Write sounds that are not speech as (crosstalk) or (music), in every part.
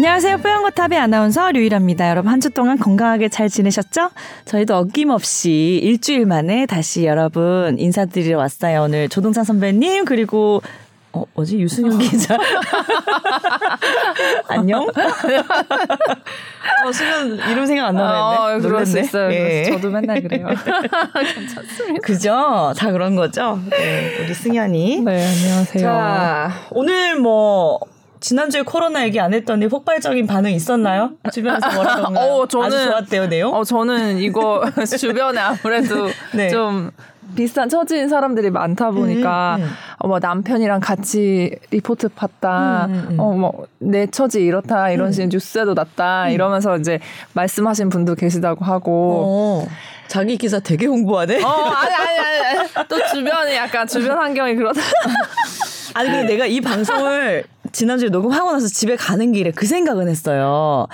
안녕하세요. 뽀얀거탑의 아나운서 류일합니다. 여러분 한 주 동안 건강하게 잘 지내셨죠? 저희도 어김없이 일주일 만에 다시 여러분 인사드리러 왔어요. 오늘 조동찬 선배님 그리고 어, 뭐지? 유승윤 기자. (laughs) 안녕? 어, 순간 이름 생각 안 나네. 어, 그럴 수 있어요. 예. 저도 맨날 그래요. (laughs) 괜찮습니다. 그죠? 다 그런 거죠? 네, 우리 승현이. 네, 안녕하세요. 자, 오늘 뭐, 지난주에 코로나 얘기 안 했더니 폭발적인 반응 있었나요? 주변에서 뭐라던가 어, 저는, 아주 좋았대요, 내용? 어, 저는 이거 (laughs) 주변에 아무래도 네. 좀 비슷한 처지인 사람들이 많다 보니까 음, 음. 어, 뭐 남편이랑 같이 리포트 팠다. 음, 음, 음. 어뭐 내 처지 이렇다 이런 음. 식의 뉴스에도 났다 이러면서 이제 말씀하신 분도 계시다고 하고. 어. 자기 기사 되게 홍보하네. 어 아니 아니 아니, 아니. 또 주변이 약간 주변 환경이 그렇다. (laughs) 아니 근데 내가 이 방송을 지난주에 녹음하고 나서 집에 가는 길에 그 생각은 했어요.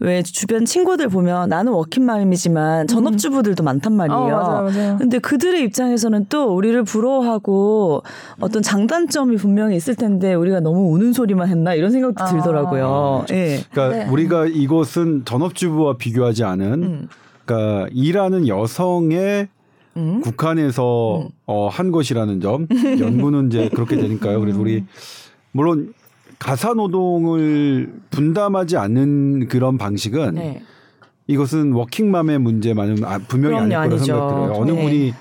왜 주변 친구들 보면 나는 워킹맘이지만 전업주부들도 많단 말이에요. 어, 맞아요, 맞아요. 근데 그들의 입장에서는 또 우리를 부러워하고 어떤 장단점이 분명히 있을 텐데 우리가 너무 우는 소리만 했나 이런 생각도 아. 들더라고요. 아, 예. 그러니까 네. 우리가 이곳은 전업주부와 비교하지 않은 음. 그러니까 일하는 여성의 음? 국한에서 음. 어, 한 것이라는 점 연구는 이제 그렇게 되니까요. 그래서 우리 물론 가사 노동을 분담하지 않는 그런 방식은 네. 이것은 워킹맘의 문제만은 아, 분명히 아닐 거라 생각 들어요. 어느 네. 분이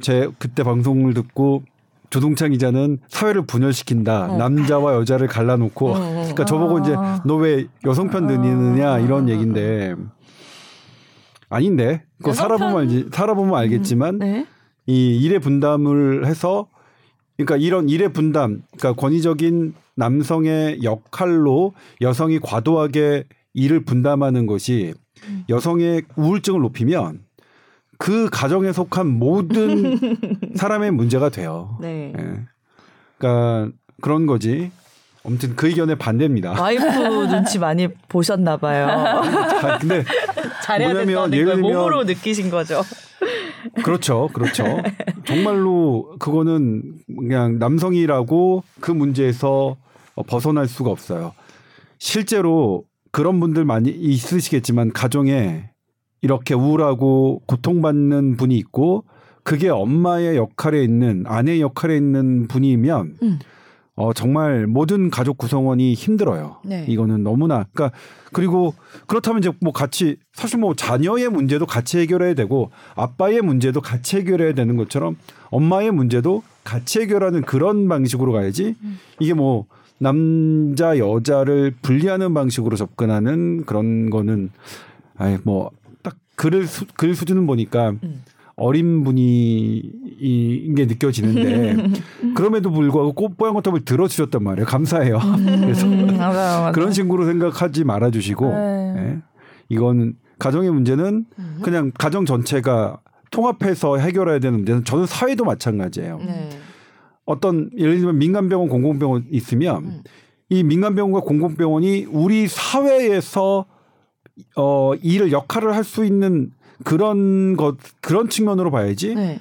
제 그때 방송을 듣고 조동찬 기자는 사회를 분열시킨다. 어. 남자와 여자를 갈라놓고. 어. 그러니까 저보고 이제 아. 너왜 여성 편 드느냐 아. 이런 얘기인데 아닌데. 그거 살아보면 알지. 살아보면 알겠지만 음. 네? 이 일의 분담을 해서 그러니까 이런 일의 분담, 그러니까 권위적인 남성의 역할로 여성이 과도하게 일을 분담하는 것이 음. 여성의 우울증을 높이면 그 가정에 속한 모든 (laughs) 사람의 문제가 돼요. 네. 네. 그러니까 그런 거지. 아무튼 그 의견에 반대입니다. (laughs) 와이프 눈치 많이 보셨나 봐요. (laughs) 근데 잘해야 뭐냐면 예를 들면 몸으로 느끼신 거죠. 그렇죠, 그렇죠. 정말로 그거는 그냥 남성이라고 그 문제에서 벗어날 수가 없어요. 실제로 그런 분들 많이 있으시겠지만 가정에 이렇게 우울하고 고통받는 분이 있고 그게 엄마의 역할에 있는 아내의 역할에 있는 분이면 음. 어, 정말 모든 가족 구성원이 힘들어요. 네. 이거는 너무나. 그러니까 그리고 그렇다면 이제 뭐 같이 사실 뭐 자녀의 문제도 같이 해결해야 되고 아빠의 문제도 같이 해결해야 되는 것처럼 엄마의 문제도 같이 해결하는 그런 방식으로 가야지 음. 이게 뭐 남자 여자를 분리하는 방식으로 접근하는 그런 거는 아예 뭐딱 글을 수, 글 수준은 보니까 음. 어린 분이 이게 느껴지는데 (laughs) 그럼에도 불구하고 꽃보양 것탑을 들어주셨단 말이에요. 감사해요. 음, (laughs) 그래서 맞아, 맞아. 그런 식으로 생각하지 말아주시고 네. 네. 이건 가정의 문제는 음. 그냥 가정 전체가 통합해서 해결해야 되는 문제는 저는 사회도 마찬가지예요. 네. 어떤 예를 들면 민간병원 공공병원 있으면 음. 이 민간병원과 공공병원이 우리 사회에서 어 일을 역할을 할 수 있는 그런 것 그런 측면으로 봐야지. 네.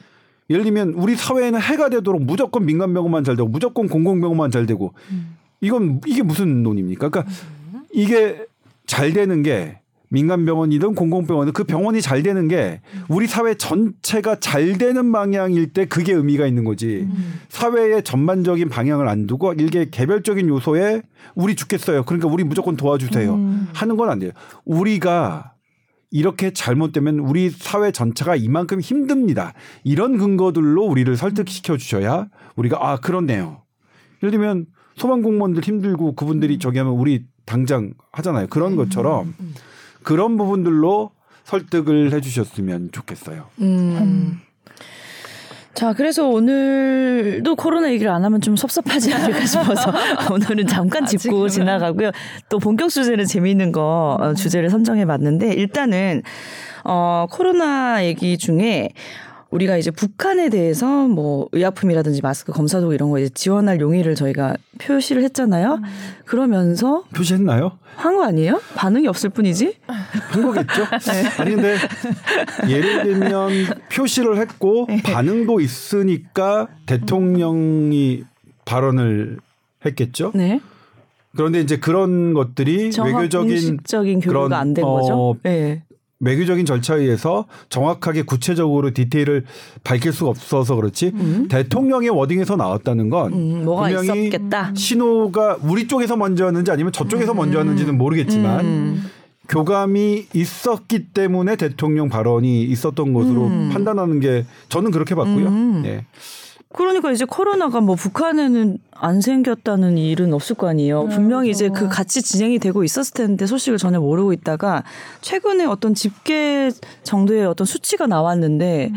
예를 들면 우리 사회에는 해가 되도록 무조건 민간 병원만 잘 되고 무조건 공공 병원만 잘 되고 음. 이건 이게 무슨 논입니까? 그러니까 음. 이게 잘 되는 게 민간 병원이든 공공 병원이든 그 병원이 잘 되는 게 우리 사회 전체가 잘 되는 방향일 때 그게 의미가 있는 거지. 음. 사회의 전반적인 방향을 안 두고 일개 개별적인 요소에 우리 죽겠어요. 그러니까 우리 무조건 도와주세요. 음. 하는 건 안 돼요. 우리가 이렇게 잘못되면 우리 사회 전체가 이만큼 힘듭니다. 이런 근거들로 우리를 설득시켜 주셔야 우리가 아 그렇네요. 예를 들면 소방 공무원들 힘들고 그분들이 저기 하면 우리 당장 하잖아요. 그런 음. 것처럼 그런 부분들로 설득을 해주셨으면 좋겠어요. 음. 자, 그래서 오늘도 코로나 얘기를 안 하면 좀 섭섭하지 않을까 (laughs) 싶어서 오늘은 잠깐 짚고 지나가고요. 또 본격 주제는 재미있는 거 어, 주제를 선정해 봤는데 일단은 어 코로나 얘기 중에 우리가 이제 북한에 대해서 뭐 의약품이라든지 마스크 검사도 이런 거 이제 지원할 용의를 저희가 표시를 했잖아요. 음. 그러면서 표시했나요? 한 거 아니에요? 반응이 없을 뿐이지? 한 거겠죠. (laughs) 네. 아니 근데 예를 들면 표시를 했고 (laughs) 네. 반응도 있으니까 대통령이 발언을 했겠죠. 네. 그런데 이제 그런 것들이 외교적인 적인 교류가 안 된 거죠. 어, 네. 외교적인 절차에 의해서 정확하게 구체적으로 디테일을 밝힐 수가 없어서 그렇지 음. 대통령의 워딩에서 나왔다는 건 음, 분명히 있었겠다. 신호가 우리 쪽에서 먼저 왔는지 아니면 저쪽에서 음. 먼저 왔는지는 모르겠지만 음. 교감이 있었기 때문에 대통령 발언이 있었던 것으로 음. 판단하는 게 저는 그렇게 봤고요. 예. 그러니까 이제 코로나가 뭐 북한에는 안 생겼다는 일은 없을 거 아니에요. 네, 분명히 이제 그 같이 진행이 되고 있었을 텐데 소식을 전혀 모르고 있다가 최근에 어떤 집계 정도의 어떤 수치가 나왔는데 음.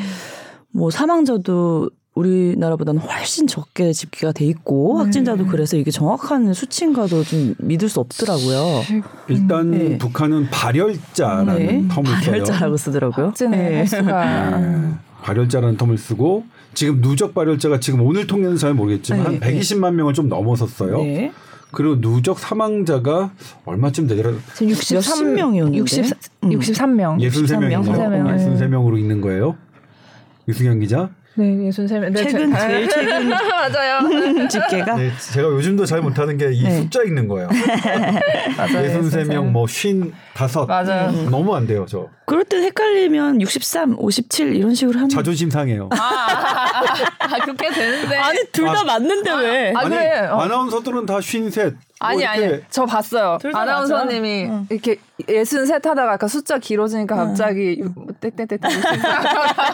뭐 사망자도 우리나라보다는 훨씬 적게 집계가 돼 있고 네. 확진자도 그래서 이게 정확한 수치인가도 좀 믿을 수 없더라고요. 일단 네. 북한은 발열자라는 네. 텀을 써요. 발열자라고 쓰더라고요. 네. 네. 발열자라는 텀을 쓰고 지금 누적 발열자가 지금 오늘 통계는 잘 모르겠지만 네, 한 120만 명을 좀 넘어섰어요. 네. 그리고 누적 사망자가 얼마쯤 되더라? 지금 63명이었는데. 60, 63명. 63명이요. 63명. 63명으로 있는 거예요. 유승현 기자. 네, 예순 세명. 네, 최근 제, 제일 (laughs) 최근 맞아요. 집계가. 네, 제가 요즘도 잘 못하는 게이 네. 숫자 읽는 거예요. 예순 세명, 뭐쉰 다섯. 맞아요. 음, 너무 안 돼요, 저. 그럴 때 헷갈리면 63, 57 이런 식으로 하면 자존심 상해요. 아, 아, 아 그렇게 되는데. 아니 둘 다 맞는데 왜? 아, 그래. 어. 아나운서들은 다 쉰셋. 아니 뭐 아니 저 봤어요. 아나운서님이 응. 이렇게 예순 셋 하다가 아까 숫자 길어지니까 갑자기 응. 땡땡땡땡 (laughs)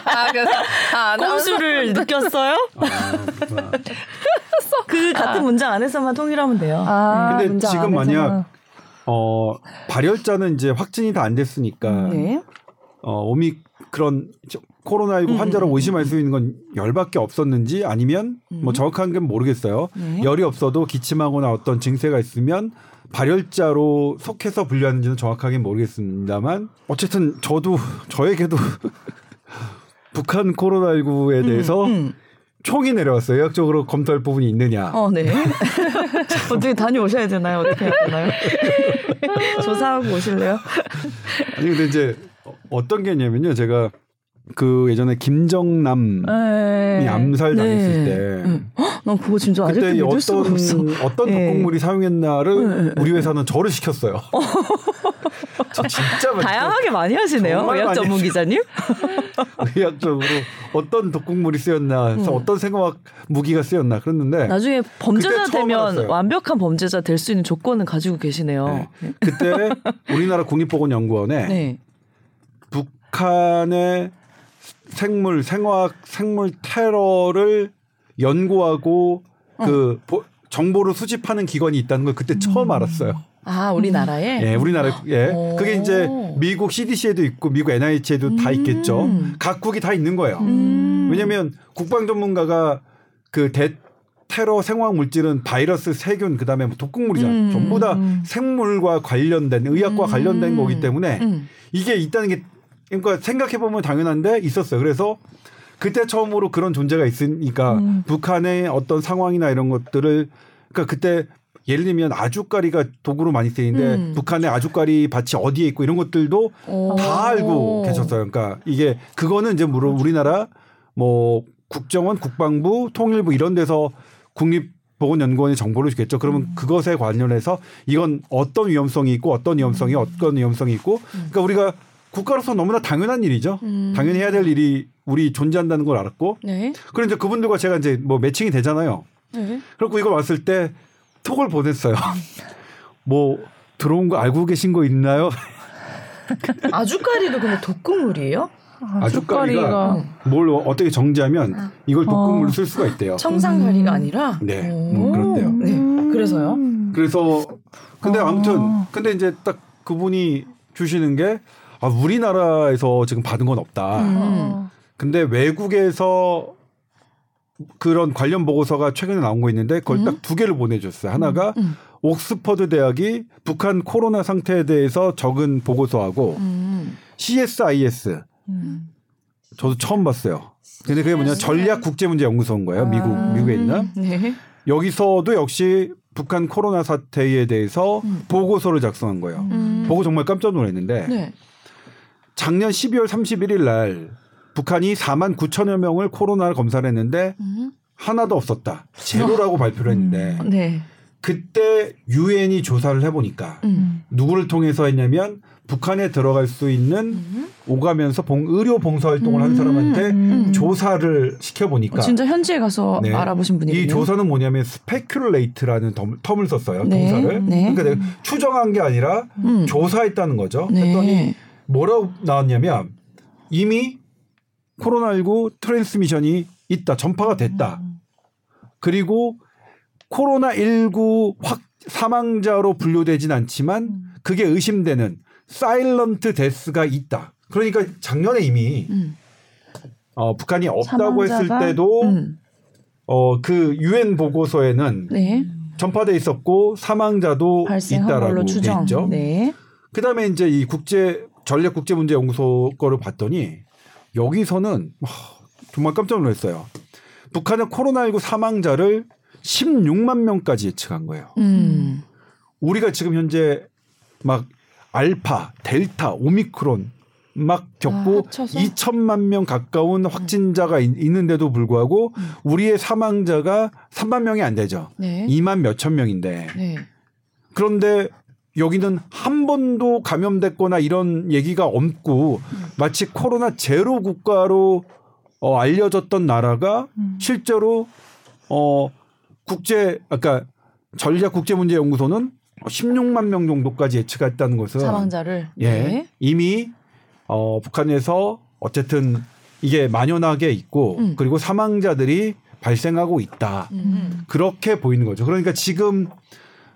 아, 그래서 아, 꼼수를 느꼈어요? 아, (laughs) 그 같은 문장 안에서만 통일하면 돼요. 아, 근데 지금 만약 어 발열자는 이제 확진이 다 안 됐으니까 네. 어 오미크론 코로나19 음, 환자로 음, 음, 의심할 수 있는 건 열밖에 없었는지 아니면 뭐 정확한 건 모르겠어요. 네. 열이 없어도 기침하거나 어떤 증세가 있으면 발열자로 속해서 분류하는지는 정확하게 모르겠습니다만 어쨌든 저도 저에게도 (laughs) 북한 코로나19에 대해서 음. 총이 내려왔어요. 의학적으로 검토할 부분이 있느냐. 어, 네. (laughs) 어떻게 다녀오셔야 되나요? 어떻게 해야 되나요? (laughs) 조사하고 오실래요? 아니, 근데 이제 어떤 게 있냐면요. 제가 그 예전에 김정남이 네. 암살 당했을 네. 때, 응. 난 그거 진짜 아직도 믿을 어떤, 수가 없어. 어떤 네. 독극물이 사용했나를 네, 네. 우리 회사는 저를 시켰어요. (laughs) 저 진짜 다양하게 많이 하시네요. 의학 전문 기자님. (laughs) 의학적으로 어떤 독극물이 쓰였나, 음. 어떤 생화학 무기가 쓰였나 그랬는데 나중에 범죄자 되면 알았어요. 완벽한 범죄자 될 수 있는 조건을 가지고 계시네요. 네. 그때 우리나라 (laughs) 국립보건연구원에 북한의 생물, 생화학, 생물 테러를 연구하고 어. 그 보, 정보를 수집하는 기관이 있다는 걸 그때 처음 음. 알았어요. 아, 우리나라에? 예, 우리나라, 예. 오. 그게 이제 미국 CDC에도 있고 미국 NIH에도 음. 다 있겠죠. 각국이 다 있는 거예요. 음. 왜냐면 국방 전문가가 그 대, 테러 생화학 물질은 바이러스, 세균, 그 다음에 뭐 독극물이잖아요. 음. 전부 다 생물과 관련된, 의학과 관련된 거기 때문에 이게 있다는 게 그러니까 생각해 보면 당연한데 있었어요. 그래서 그때 처음으로 그런 존재가 있으니까 음. 북한의 어떤 상황이나 이런 것들을 그러니까 그때 예를 들면 아주까리가 도구로 많이 쓰이는데 음. 북한의 아주까리 밭이 어디에 있고 이런 것들도 오. 다 알고 계셨어요. 그러니까 이게 그거는 이제 물론 우리나라 뭐 국정원, 국방부, 통일부 이런 데서 국립 보건연구원이 정보를 주겠죠. 그러면 음. 그것에 관련해서 이건 어떤 위험성이 있고 어떤 위험성이 음. 어떤 위험성이 있고 그러니까 우리가 국가로서 너무나 당연한 일이죠. 음. 당연히 해야 될 일이 우리 존재한다는 걸 알았고. 네. 그런 이제 그분들과 제가 이제 뭐 매칭이 되잖아요. 네. 그리고 이거 왔을 때 톡을 보냈어요. (laughs) 뭐 들어온 거 알고 계신 거 있나요? (laughs) 아주까리도 근데 독극물이에요? 아주까리가 뭘 어떻게 정지하면 아. 이걸 독극물로 어. 쓸 수가 있대요. 청산가리가 아니라? 네, 음, 그렇대요. 네. 그래서요? 그래서 근데 어. 아무튼 근데 이제 딱 그분이 주시는 게 아, 우리나라에서 지금 받은 건 없다. 음. 근데 외국에서 그런 관련 보고서가 최근에 나온 거 있는데 그걸 음. 딱두 개를 보내줬어요. 하나가 음. 음. 옥스퍼드 대학이 북한 코로나 상태에 대해서 적은 보고서하고 음. CSIS. 음. 저도 처음 봤어요. 근데 그게 뭐냐 전략 국제 문제 연구소인 거예요. 미국 아. 미국에 있는. 네. 여기서도 역시 북한 코로나 사태에 대해서 음. 보고서를 작성한 거예요. 보고 정말 깜짝 놀랐는데 네. 작년 12월 31일 날 북한이 4만 9천여 명을 코로나를 검사를 했는데 음. 하나도 없었다. 제로라고 발표를 했는데 음. 네. 그때 유엔이 조사를 해보니까 음. 누구를 통해서 했냐면 북한에 들어갈 수 있는 음. 오가면서 봉, 의료 봉사 활동을 한 음. 사람한테 음. 조사를 시켜보니까 어, 진짜 현지에 가서 네. 알아보신 분이 이 조사는 뭐냐면 speculate라는 term, 을 썼어요. 네. 동사를. 네. 그러니까 추정한 게 아니라 음. 조사했다는 거죠. 네. 했더니 뭐라고 나왔냐면 이미 코로나19 transmission이 있다. 전파가 됐다. 음. 그리고 코로나19 확 사망자로 분류되진 않지만 음. 그게 의심되는 사일런트 데스가 있다. 그러니까 작년에 이미 음. 어, 북한이 없다고 사망자가? 했을 때도 음. 어, 그 유엔 보고서에는 네. 전파돼 있었고 사망자도 있다라고 돼 있죠. 네. 그다음에 이제 이 국제 전략 국제 문제 연구소 거를 봤더니 여기서는 와, 정말 깜짝 놀랐어요. 북한은 코로나19 사망자를 16만 명까지 예측한 거예요. 음. 우리가 지금 현재 막 알파, 델타, 오미크론 막 겪고 아, 2천만 명 가까운 확진자가 음. 있는데도 불구하고 음. 우리의 사망자가 3만 명이 안 되죠. 네. 2만 몇천 명인데. 네. 그런데 여기는 한 번도 감염됐거나 이런 얘기가 없고 음. 마치 코로나 제로 국가로 어, 알려졌던 나라가 음. 실제로 어 국제 아까 전략 국제 문제 연구소는 16만 명 정도까지 예측했다는 것은 사망자를 예 네. 이미 어 북한에서 어쨌든 이게 만연하게 있고 음. 그리고 사망자들이 발생하고 있다 음. 그렇게 보이는 거죠. 그러니까 지금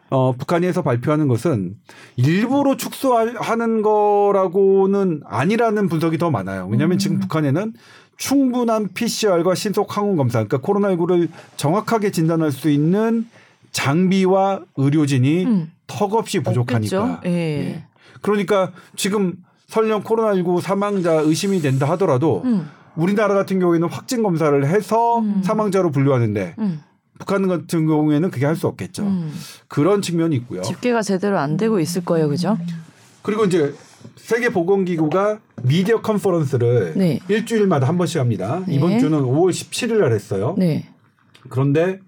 어, 북한에서 발표하는 것은 일부러 축소하는 거라고는 아니라는 분석이 더 많아요. 왜냐하면 음. 지금 북한에는 충분한 PCR과 신속 항원 검사, 그러니까 코로나19를 정확하게 진단할 수 있는 장비와 의료진이 음. 턱없이 부족하니까. 예. 예. 그러니까 지금 설령 코로나19 사망자 의심이 된다 하더라도 음. 우리나라 같은 경우에는 확진 검사를 해서 음. 사망자로 분류하는데 음. 북한 같은 경우에는 그게 할 수 없겠죠. 음. 그런 측면이 있고요. 집계가 제대로 안 되고 있을 거예요, 그죠? 그리고 이제 세계 보건기구가 미디어 컨퍼런스를 네. 일주일마다 한 번씩 합니다. 네. 이번 주는 5월 17일 날 했어요. 네. 그런데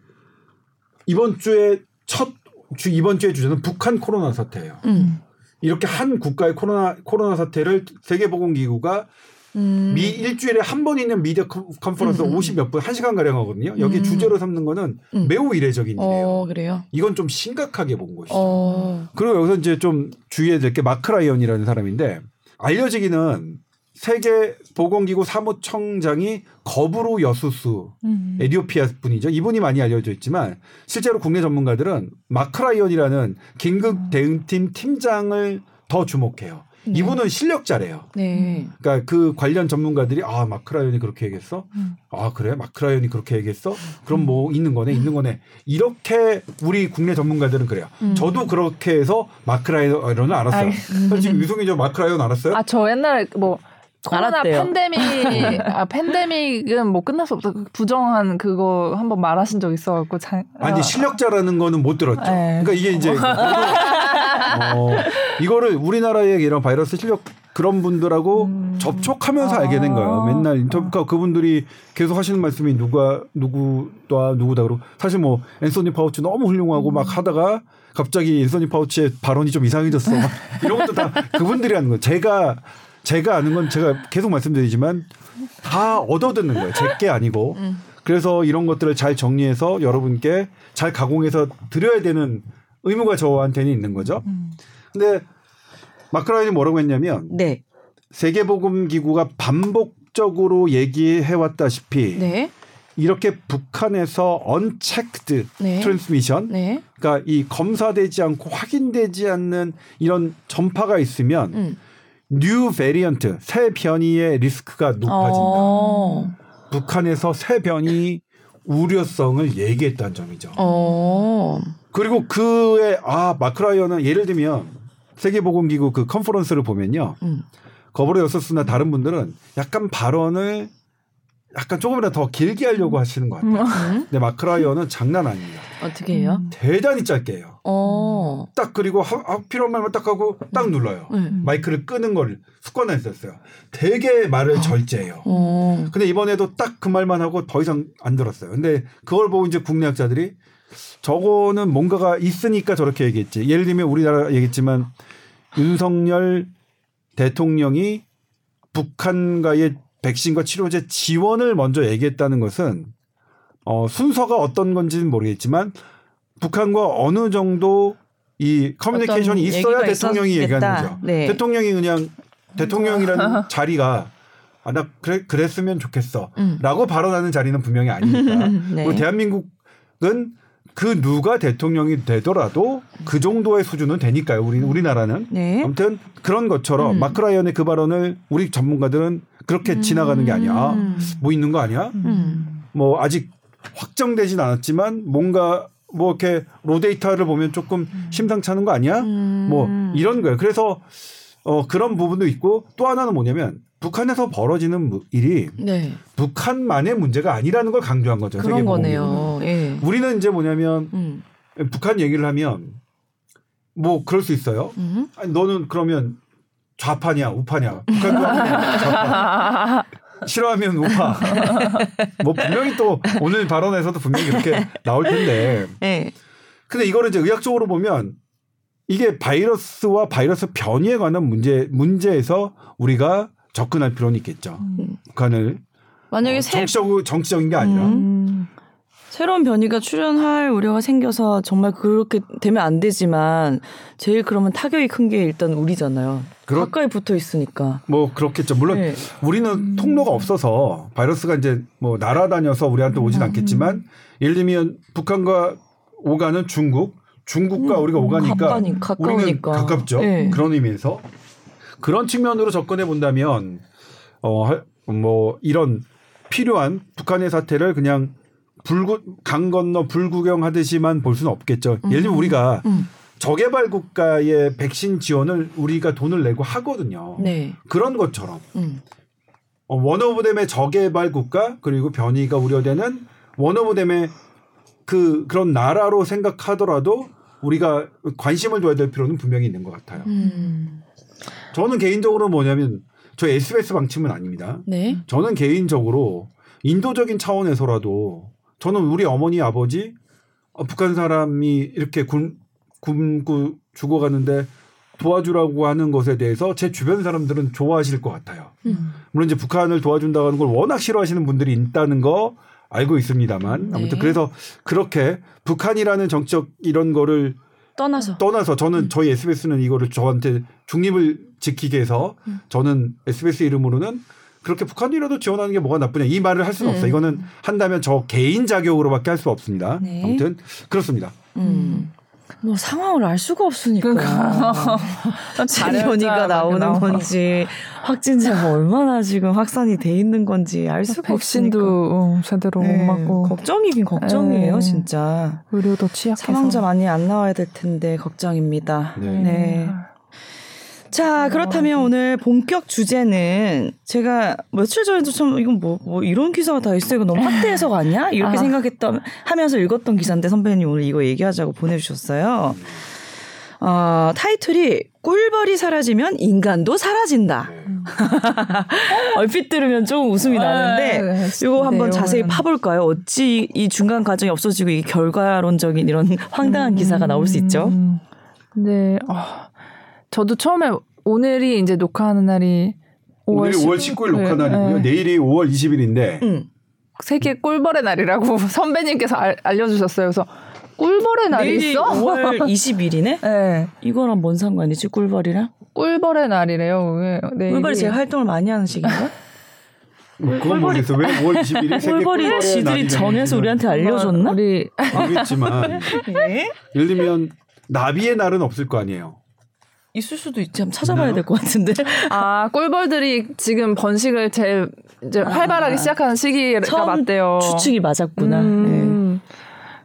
이번 주에 첫 주 이번 주의 주제는 북한 코로나 사태예요. 음. 이렇게 한 국가의 코로나 코로나 사태를 세계보건기구가 음. 미 일주일에 한 번 있는 미디어 컨퍼런스 음. 50몇 음. 분, 1시간 가량 하거든요. 여기 음. 주제로 삼는 거는 음. 매우 이례적인 어, 일이에요. 어, 그래요? 이건 좀 심각하게 본 것이죠. 어. 그리고 여기서 이제 좀 주의해야 될 게 마크 라이언이라는 사람인데 알려지기는 세계 보건기구 사무총장이 거브러여수스 음. 에디오피아 분이죠. 이분이 많이 알려져 있지만 실제로 국내 전문가들은 마크 라이언이라는 긴급 대응팀 팀장을 더 주목해요. 네. 이분은 실력자래요. 네. 그러니까 그 관련 전문가들이 아 마크라이언이 그렇게 얘기했어? 음. 아 그래 마크라이언이 그렇게 얘기했어? 그럼 뭐 있는 거네, 있는 거네. 이렇게 우리 국내 전문가들은 그래요. 음. 저도 그렇게 해서 마크라이언을 알았어요. 지금 유승이 저 마크라이언 알았어요? 아 저 옛날에 뭐 코로나 알았대요. 팬데믹 (laughs) 아 팬데믹은 뭐 끝날 수 없다. 그 부정한 그거 한번 말하신 적 있어갖고 자, 아니 아, 실력자라는 거는 못 들었죠. 네. 그러니까 이게 이제 (laughs) 어, 이거를 우리나라의 이런 바이러스 실력 그런 분들하고 음. 접촉하면서 아. 알게 된 거예요. 맨날 인터뷰가 그분들이 계속 하시는 말씀이 누가 누구다 누구다 그러고 사실 뭐 앤소니 파우치 너무 훌륭하고 음. 막 하다가 갑자기 앤소니 파우치의 발언이 좀 이상해졌어. (laughs) 이런 것도 다 그분들이 하는 거예요. 제가 제가 아는 건 제가 계속 말씀드리지만 다 얻어듣는 거예요. 제 게 아니고. 음. 그래서 이런 것들을 잘 정리해서 여러분께 잘 가공해서 드려야 되는 의무가 저한테는 있는 거죠. 음. 근데 마크라인이 뭐라고 했냐면 네. 세계보건기구가 반복적으로 얘기해 왔다시피 네. 이렇게 북한에서 unchecked 네. transmission, 네. 그러니까 이 검사되지 않고 확인되지 않는 이런 전파가 있으면 음. new variant 새 변이의 리스크가 높아진다. 어. 북한에서 새 변이 우려성을 얘기했다는 점이죠. 어. 그리고 그의 아 마크 라이언은 예를 들면 세계보건기구 그 컨퍼런스를 보면요. 음. 거버레 여서스나 다른 분들은 약간 발언을 약간 조금이라도 더 길게 하려고 하시는 것 같아요. 음. 근데 마크라이어는 장난 아닙니다. 어떻게 해요? 음. 대단히 짧게 해요. 어. 딱 그리고 하, 하, 필요한 말만 딱 하고 딱 눌러요. 음. 마이크를 끄는 걸 습관화했었어요. 되게 말을 어. 절제해요. 어. 근데 이번에도 딱 그 말만 하고 더 이상 안 들었어요. 근데 그걸 보고 이제 국내 학자들이 저거는 뭔가가 있으니까 저렇게 얘기했지. 예를 들면 우리나라 얘기했지만 윤석열 대통령이 북한과의 백신과 치료제 지원을 먼저 얘기했다는 것은 어, 순서가 어떤 건지는 모르겠지만 북한과 어느 정도 이 커뮤니케이션이 있어야 대통령이 있었겠다. 얘기하는 거죠. 네. 대통령이 그냥 대통령이라는 자리가 아, 나 그래, 그랬으면 좋겠어. 음. 라고 발언하는 자리는 분명히 아니니까. (laughs) 네. 그리고 대한민국은 그 누가 대통령이 되더라도 그 정도의 수준은 되니까요. 우리 우리나라는 네. 아무튼 그런 것처럼 음. 마크라이언의 그 발언을 우리 전문가들은 그렇게 음. 지나가는 게 아니야. 뭐 있는 거 아니야? 음. 뭐 아직 확정되진 않았지만 뭔가 뭐 이렇게 로데이터를 보면 조금 음. 심상찮은 거 아니야? 음. 뭐 이런 거예요. 그래서 어 그런 부분도 있고 또 하나는 뭐냐면 북한에서 벌어지는 일이 네. 북한만의 문제가 아니라는 걸 강조한 거죠. 그런 거네요. 예. 우리는 이제 뭐냐면 음. 북한 얘기를 하면 뭐 그럴 수 있어요. 음. 아니, 너는 그러면 좌파냐 우파냐 북한 (laughs) 좌파 싫어하면 우파 뭐 분명히 또 오늘 발언에서도 분명히 그렇게 나올 텐데 네. 근데 이거를 이제 의학적으로 보면 이게 바이러스와 바이러스 변이에 관한 문제 문제에서 우리가 접근할 필요는 있겠죠. 음. 북한을 만약에 어, 정치적 정치적인 게 아니라 음. 새로운 변이가 출현할 우려가 생겨서 정말 그렇게 되면 안 되지만 제일 그러면 타격이 큰 게 일단 우리잖아요. 그렇, 가까이 붙어 있으니까. 뭐 그렇겠죠. 물론 네. 우리는 음. 통로가 없어서 바이러스가 이제 뭐 날아다녀서 우리한테 오진 음. 않겠지만 예를 들면 북한과 오가는 중국, 중국과 음. 우리가 오가니까 가까니, 우리는 가깝죠. 네. 그런 의미에서 그런 측면으로 접근해 본다면 어뭐 이런 필요한 북한의 사태를 그냥 불구 강 건너 불구경하듯이만 볼 수는 없겠죠. 음. 예를 들면 우리가 음. 저개발 국가의 백신 지원을 우리가 돈을 내고 하거든요. 네. 그런 것처럼 음. 어, 원오브댐의 저개발 국가 그리고 변이가 우려되는 원오브댐의 그 그런 나라로 생각하더라도 우리가 관심을 둬야 될 필요는 분명히 있는 것 같아요. 음. 저는 개인적으로 뭐냐면 저 SBS 방침은 아닙니다. 네. 저는 개인적으로 인도적인 차원에서라도 저는 우리 어머니 아버지 어, 북한 사람이 이렇게 굶, 굶고 죽어가는데 도와주라고 하는 것에 대해서 제 주변 사람들은 좋아하실 것 같아요. 음. 물론 이제 북한을 도와준다고 하는 걸 워낙 싫어하시는 분들이 있다는 거 알고 있습니다만 아무튼 네. 그래서 그렇게 북한이라는 정적 이런 거를 떠나서 떠나서 저는 음. 저희 SBS는 이거를 저한테 중립을 지키게 해서 음. 저는 SBS 이름으로는 그렇게 북한이라도 지원하는 게 뭐가 나쁘냐 이 말을 할 수는 음. 없어요. 이거는 한다면 저 개인 자격으로밖에 할 수 없습니다. 네. 아무튼 그렇습니다. 음. 뭐 상황을 알 수가 없으니까 자연이가 나오는 건지 확진자가 얼마나 지금 확산이 돼 있는 건지 알 수가 백신도 없으니까 어, 제대로 네. 못 맞고 걱정이긴 걱정이에요 네. 진짜 의료도 취약해서 사망자 많이 안 나와야 될 텐데 걱정입니다. 네. 네. 자, 그렇다면 어, 오늘 본격 주제는 제가 며칠 전에도 참 이건 뭐, 뭐 이런 기사가 다 있어. 이거 너무 핫해서가 아니야? 이렇게 아. 생각했던 하면서 읽었던 기사인데 선배님 오늘 이거 얘기하자고 보내주셨어요. 어, 타이틀이 꿀벌이 사라지면 인간도 사라진다. (laughs) 얼핏 들으면 조금 웃음이 아, 나는데 네, 이거 한번 자세히 파볼까요? 어찌 이 중간 과정이 없어지고 이 결과론적인 이런 황당한 기사가 나올 수 있죠? 네. 어. 저도 처음에 오늘이 이제 녹화하는 날이 5월 오늘이 5월 19일 녹화 날이고요. 네. 내일이 5월 20일인데 음. 세계 꿀벌의 날이라고 (laughs) 선배님께서 알, 려주셨어요 그래서 꿀벌의 날이 있어? 5월 20일이네? (laughs) 네. 이거랑 뭔 상관이지 꿀벌이랑? 꿀벌의 날이래요. 네, 꿀벌이 제일 활동을 많이 하는 시기인가? 뭐 그건 모르겠어. 왜 5월 20일이 세계 꿀벌이 지들이 정해서 우리한테 알려줬나? 우리 모르겠지만 (laughs) 네? 예를 들면 나비의 날은 없을 거 아니에요. 있을 수도 있지. 한번 찾아봐야 될 것 같은데. 아, 꿀벌들이 지금 번식을 제일 이제 아. 활발하게 시작하는 시기가 맞대요. 추측이 맞았구나. 음.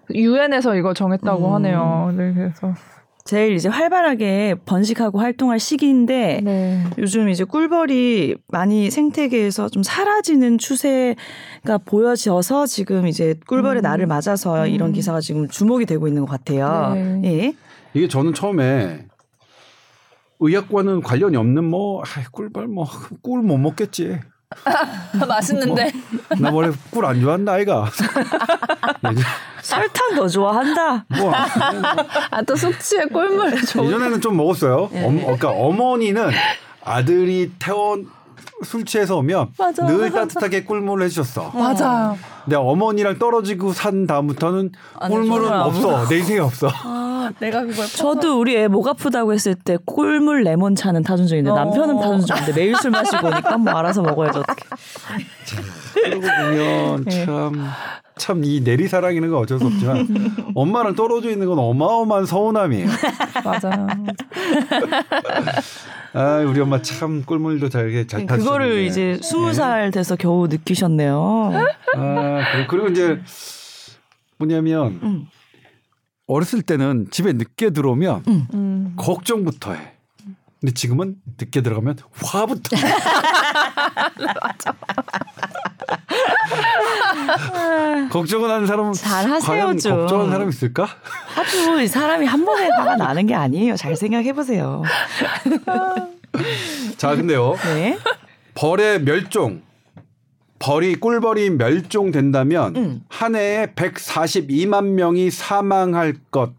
네. 유엔에서 이거 정했다고 음. 하네요. 네, 그래서. 제일 이제 활발하게 번식하고 활동할 시기인데 네. 요즘 이제 꿀벌이 많이 생태계에서 좀 사라지는 추세가 보여져서 지금 이제 꿀벌의 음. 날을 맞아서 음. 이런 기사가 지금 주목이 되고 있는 것 같아요. 네. 예. 이게 저는 처음에 의학과는 관련이 없는 뭐 아, 꿀벌 뭐 꿀 못 먹겠지. (laughs) 맛있는데. 뭐, 나 원래 꿀 안 좋아한다 아이가. 설탕 더 좋아한다. 뭐. 아또 숙취에 꿀물 좋. 예전에는 좀 먹었어요. 네. 엄, 그러니까 어머니는 아들이 태원 술 취해서 오면 맞아, 늘 맞아. 따뜻하게 꿀물을 해주셨어. 맞아요. 근데 어머니랑 떨어지고 산 다음부터는 꿀물은 없어. 내 인생에 없어. 아, 내가 그걸 저도 우리 애 목 아프다고 했을 때 꿀물 레몬 차는 타준 적있는데 어. 남편은 타준 적 없는데 매일 술 마시고 오니까 뭐 알아서 먹어야죠 어떻게. (laughs) 그러고 보면 네. 참. 참 이 내리사랑이는 건 어쩔 수 없지만 엄마랑 떨어져 있는 건 어마어마한 서운함이에요. 맞아요. 아, 우리 엄마 참 꿀물도 잘게 잘 타시네. 그거를 이제 스무 살 돼서 겨우 느끼셨네요. 아, 그리고 이제 뭐냐면 음. 어렸을 때는 집에 늦게 들어오면 음. 걱정부터 해. 근데 지금은 늦게 들어가면 화부터. (laughs) 맞아. 걱정을 하는 사람은 잘 하세요 좀. 걱정하는 사람 있을까? 하도 사람이 한 번에 화가 나는 게 아니에요. 잘 생각해 보세요. (laughs) 자, 근데요. 네. 벌의 멸종. 벌이 꿀벌이 멸종된다면 음. 한 해에 142만 명이 사망할 것.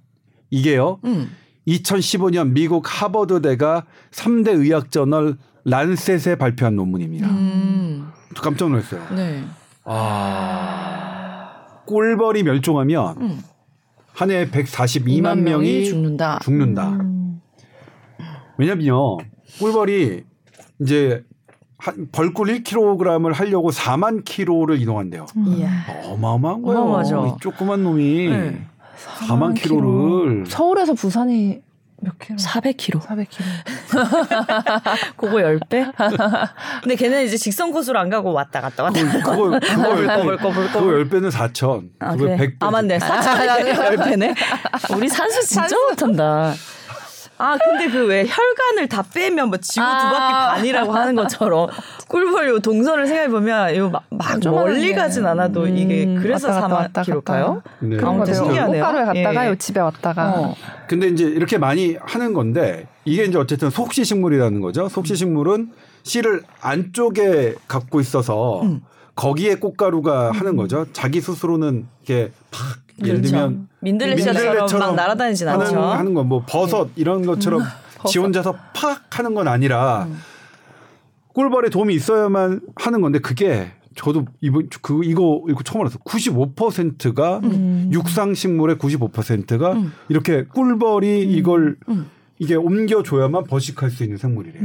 이게요. 음. 2015년 미국 하버드대가 3대 의학 저널 란셋에 발표한 논문입니다. 음. 깜짝 놀랐어요. 네. 아. 꿀벌이 멸종하면 음. 한 해에 142만 명이 죽는다. 죽는다. 음. 왜냐면요. 꿀벌이 이제 한 벌꿀 1kg을 하려고 4만 킬로를 이동한대요. 음. 어마어마한 거예요. 어마어마하죠. 조그만 놈이 네. 4만, 4만 킬로를 서울에서 부산이 몇 킬로? 400km. 400km. (laughs) 그거 10배? (laughs) 근데 걔는 이제 직선 코스로 안 가고 왔다 갔다 왔다 갔다. 그거, 그거, 그거 10배. 그거 10배는 4천. 아, 그거 그래. 100배. 아, 맞네. 4천 10배네. (laughs) 우리 산수 진짜 산수. 못한다. 아 근데 그 왜 혈관을 다 빼면 뭐 지구 아~ 두 바퀴 반이라고 하는 것처럼 (laughs) 꿀벌 요 동선을 생각해 보면 이거 막, 막 멀리 가진 않아도 음, 이게 그래서 4만 킬로가요? 네. 그런 거 신기하네요. 꽃가루에 갔다가 예. 집에 왔다가. 어. 근데 이제 이렇게 많이 하는 건데 이게 이제 어쨌든 속시식물이라는 거죠. 속시식물은 씨를 안쪽에 갖고 있어서 음. 거기에 꽃가루가 하는 거죠. 자기 스스로는 이렇게 팍 예를 그렇죠. 들면 민들레처럼 막 날아다니진 하는, 않죠. 하는 건 뭐 버섯 네. 이런 것처럼 음. 지 혼자서 팍 하는 건 아니라 음. 꿀벌에 도움이 있어야만 하는 건데 그게 저도 이번 그 이거 이거 처음 알았어. 95%가 음. 육상 식물의 95%가 음. 이렇게 꿀벌이 음. 이걸 음. 이게 옮겨줘야만 번식할 수 있는 생물이래요.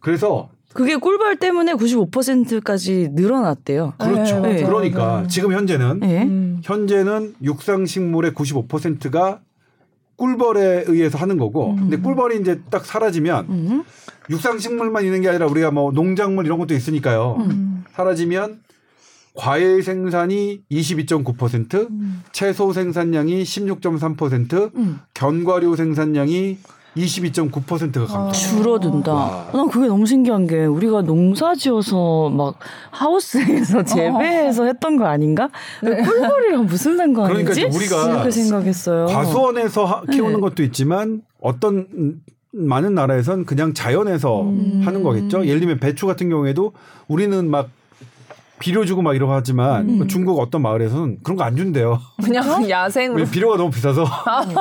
그래서 그게 꿀벌 때문에 95%까지 늘어났대요. 그렇죠. 네, 그러니까 네. 지금 현재는 네. 현재는 육상 식물의 95%가 꿀벌에 의해서 하는 거고, 음. 근데 꿀벌이 이제 딱 사라지면 음. 육상 식물만 있는 게 아니라 우리가 뭐 농작물 이런 것도 있으니까요. 음. 사라지면 과일 생산이 22.9%, 음. 채소 생산량이 16.3%, 음. 견과류 생산량이 22.9%가 감소. 아, 줄어든다. 와. 난 그게 너무 신기한 게 우리가 농사 지어서 막 하우스에서 (laughs) 재배해서 어. 했던 거 아닌가? 네. 꿀벌이랑 무슨 상관이지? 그러니까 우리가 그렇게 생각했어요. 과수원에서 하, 키우는 네. 것도 있지만 어떤 많은 나라에선 그냥 자연에서 음. 하는 거겠죠. 예를 들면 배추 같은 경우에도 우리는 막 비료 주고 막 이러고 하지만 음. 중국 어떤 마을에서는 그런 거 안 준대요. 그냥 (laughs) 야생으로. 비료가 너무 비싸서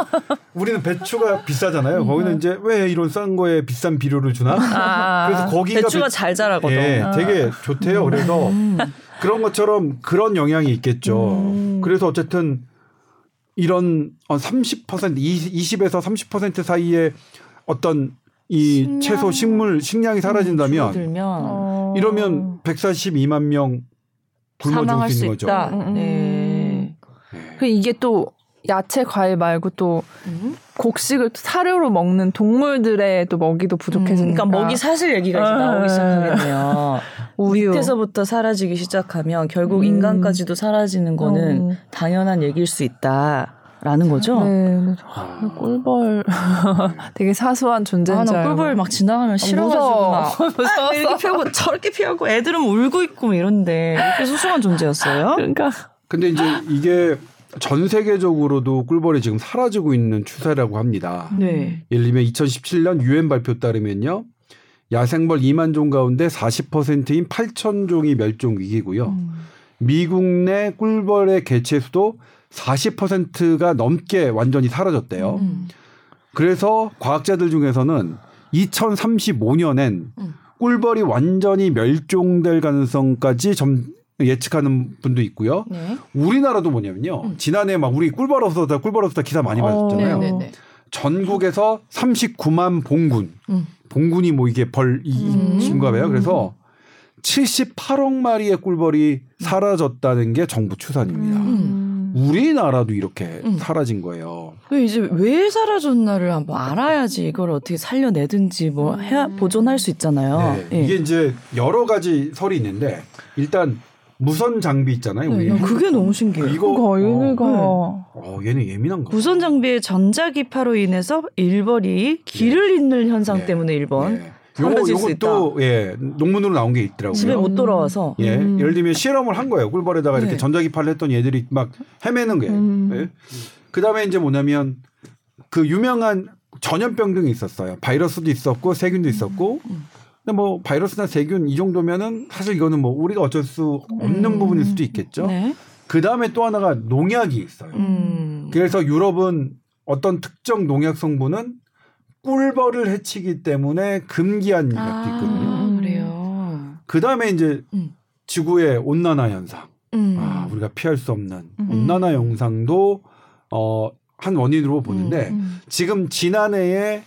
(laughs) 우리는 배추가 비싸잖아요. 음. 거기는 이제 왜 이런 싼 거에 비싼 비료를 주나? 아. 그래서 거기가 배추가 배, 잘 자라거든. 예, 아. 되게 좋대요. 그래서 음. 그런 것처럼 그런 영향이 있겠죠. 음. 그래서 어쨌든 이런 30% 20에서 30% 사이에 어떤 이 식량. 채소 식물 식량이 사라진다면 음, 어. 이러면 142만 명 굶어 죽을 수 있는 거죠. 음. 음. 네. 네. 이게 또 야채 과일 말고 또 음? 곡식을 사료로 먹는 동물들의 또 먹이도 부족해지니까 음, 그러니까 먹이 사슬 얘기가 이제 나오기 시작하겠네요. (laughs) 우유. 밑에서부터 사라지기 시작하면 결국 음. 인간까지도 사라지는 거는 어. 당연한 얘기일 수 있다. 라는 거죠. 네. 아. 꿀벌 (laughs) 되게 사소한 존재인 아, 줄 꿀벌 막 지나가면 싫어가지고 막 무서워. 이렇게 피하고 저렇게 피하고 애들은 울고 있고 뭐 이런데 이렇게 소중한 존재였어요. 그러니까. 근데 이제 이게 전 세계적으로도 꿀벌이 지금 사라지고 있는 추세라고 합니다. 네. 예를 들면 2017년 유엔 발표 따르면요. 야생벌 2만 종 가운데 40%인 8천 종이 멸종 위기고요. 음. 미국 내 꿀벌의 개체 수도 40%가 넘게 완전히 사라졌대요. 음. 그래서 과학자들 중에서는 2035년엔 음. 꿀벌이 완전히 멸종될 가능성까지 점 예측하는 분도 있고요. 네. 우리나라도 뭐냐면요. 음. 지난해 막 우리 꿀벌 없어다 꿀벌 없어다 기사 많이 받았잖아요. 어, 전국에서 39만 봉군. 음. 봉군이 뭐 이게 벌이인가 봐요. 그래서 78억 마리의 꿀벌이 사라졌다는 게 정부 추산입니다. 음. 우리나라도 이렇게 음. 사라진 거예요. 이제 왜 사라졌나를 한번 알아야지 이걸 어떻게 살려내든지 뭐 해야 보존할 수 있잖아요. 네. 예. 이게 이제 여러 가지 설이 있는데 일단 무선 장비 있잖아요. 네, 우리. 그게 너무 신기해요. 이거 어, 얘네가 어, 어, 얘네 예민한가. 무선 장비의 전자기파로 인해서 일벌이 길을 네. 잇는 현상 네. 때문에 일번 네. 요거 요것도 예 논문으로 나온 게 있더라고요. 집에 못 돌아와서. 예, 음. 예를 들면 실험을 한 거예요. 꿀벌에다가 이렇게 네. 전자기파를 했더니 애들이 막 헤매는 거예요. 음. 예? 그다음에 이제 뭐냐면 그 유명한 전염병 등이 있었어요. 바이러스도 있었고 세균도 있었고. 음. 근데 뭐 바이러스나 세균 이 정도면은 사실 이거는 뭐 우리가 어쩔 수 없는 음. 부분일 수도 있겠죠. 네. 그 다음에 또 하나가 농약이 있어요. 음. 그래서 유럽은 어떤 특정 농약 성분은 꿀벌을 해치기 때문에 금기한 농약도 아, 있거든요. 아, 그래요. 그 다음에 이제 음. 지구의 온난화 현상. 음. 아, 우리가 피할 수 없는 음. 온난화 현상도 어, 한 원인으로 보는데 음. 지금 지난해에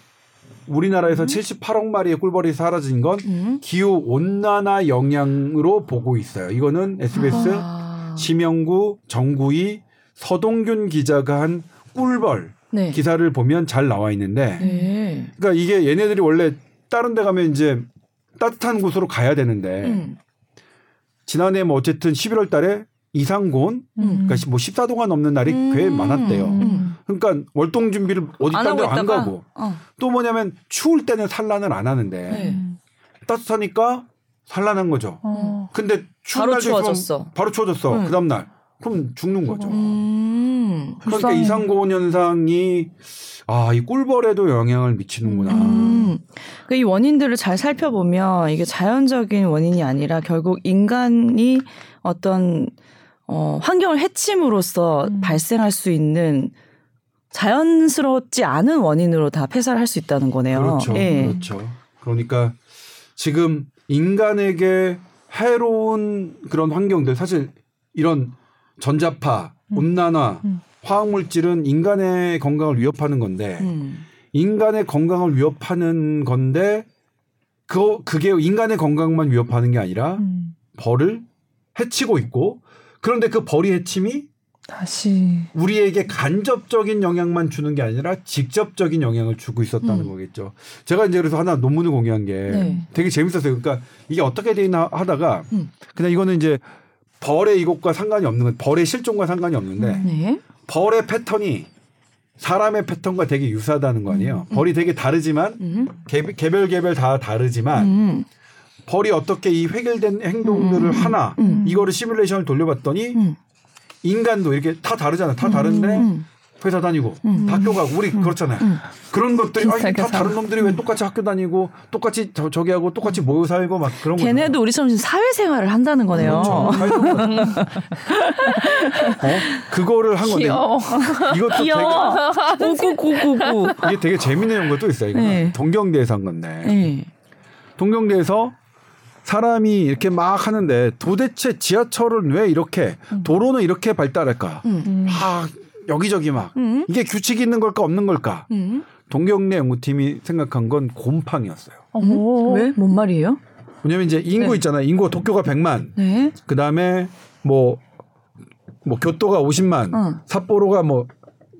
우리나라에서 음. 78억 마리의 꿀벌이 사라진 건 음. 기후 온난화 영향으로 보고 있어요. 이거는 SBS 아. 심영구 정구희 서동균 기자가 한 꿀벌 네. 기사를 보면 잘 나와 있는데 네. 그러니까 이게 얘네들이 원래 다른 데 가면 이제 따뜻한 곳으로 가야 되는데 음. 지난해 뭐 어쨌든 11월 달에 이상고온 음. 그러니까 뭐 14도가 넘는 날이 음. 꽤 많았대요. 음. 그러니까 월동 준비를 어디 딴 데로 안 가고 어. 또 뭐냐면 추울 때는 산란을 안 하는데 네. 따뜻하니까 산란한 거죠. 어. 근데 추운 바로 추워졌어. 바로 추워졌어. 음. 그 다음 날 그럼 죽는 거죠. 음. 그러니까 이상고온 현상이 아, 이 꿀벌에도 영향을 미치는구나. 음. 그러니까 이 원인들을 잘 살펴보면 이게 자연적인 원인이 아니라 결국 인간이 어떤 어, 환경을 해침으로써 음. 발생할 수 있는 자연스럽지 않은 원인으로 다 폐사를 할 수 있다는 거네요. 그렇죠. 예. 그렇죠. 그러니까 지금 인간에게 해로운 그런 환경들 사실 이런 전자파, 음. 온난화, 음. 화학물질은 인간의 건강을 위협하는 건데 음. 인간의 건강을 위협하는 건데 그 그게 인간의 건강만 위협하는 게 아니라 음. 벌을 해치고 있고 그런데 그 벌이 해침이 다시 우리에게 간접적인 영향만 주는 게 아니라 직접적인 영향을 주고 있었다는 음. 거겠죠. 제가 이제 그래서 하나 논문을 공개한 게 네. 되게 재밌었어요. 그러니까 이게 어떻게 되나 하다가 음. 그냥 이거는 이제 벌의 이것과 상관이 없는 건 벌의 실종과 상관이 없는데 음. 네. 벌의 패턴이 사람의 패턴과 되게 유사하다는 거 아니에요. 음. 벌이 되게 다르지만 음. 개 별 개별 다 다르지만 음. 벌이 어떻게 이 획일된 행동들을 음. 하나 음. 이거를 시뮬레이션을 돌려봤더니 음. 인간도 이렇게 다 다르잖아. 다 다른데 회사 다니고 학교 가고 우리 그렇잖아요. 그런 것들이 아니, 다 다른 놈들이 왜 똑같이 학교 다니고 똑같이 저, 저기 하고 똑같이 모여 살고 막 그런 거. 걔네도 우리처럼 사회생활을 한다는 거네요. 그렇죠. (laughs) 어? 그거를 한 건데 이것도 귀여워. 되게 구구구구 이게 되게 재밌는 연구도 있어요. 이거 네. 동경대에서 한 건데 네. 동경대에서 사람이 이렇게 막 하는데 도대체 지하철은 왜 이렇게 음. 도로는 이렇게 발달할까? 음. 막 여기저기 막 음. 이게 규칙이 있는 걸까 없는 걸까? 음. 동경대 연구팀이 생각한 건 곰팡이였어요. 어, 왜? 뭔 말이에요? 왜냐면 이제 인구 네. 있잖아요. 인구가 도쿄가 100만. 네. 그다음에 뭐뭐 뭐 교토가 50만, 어. 삿포로가 뭐뭐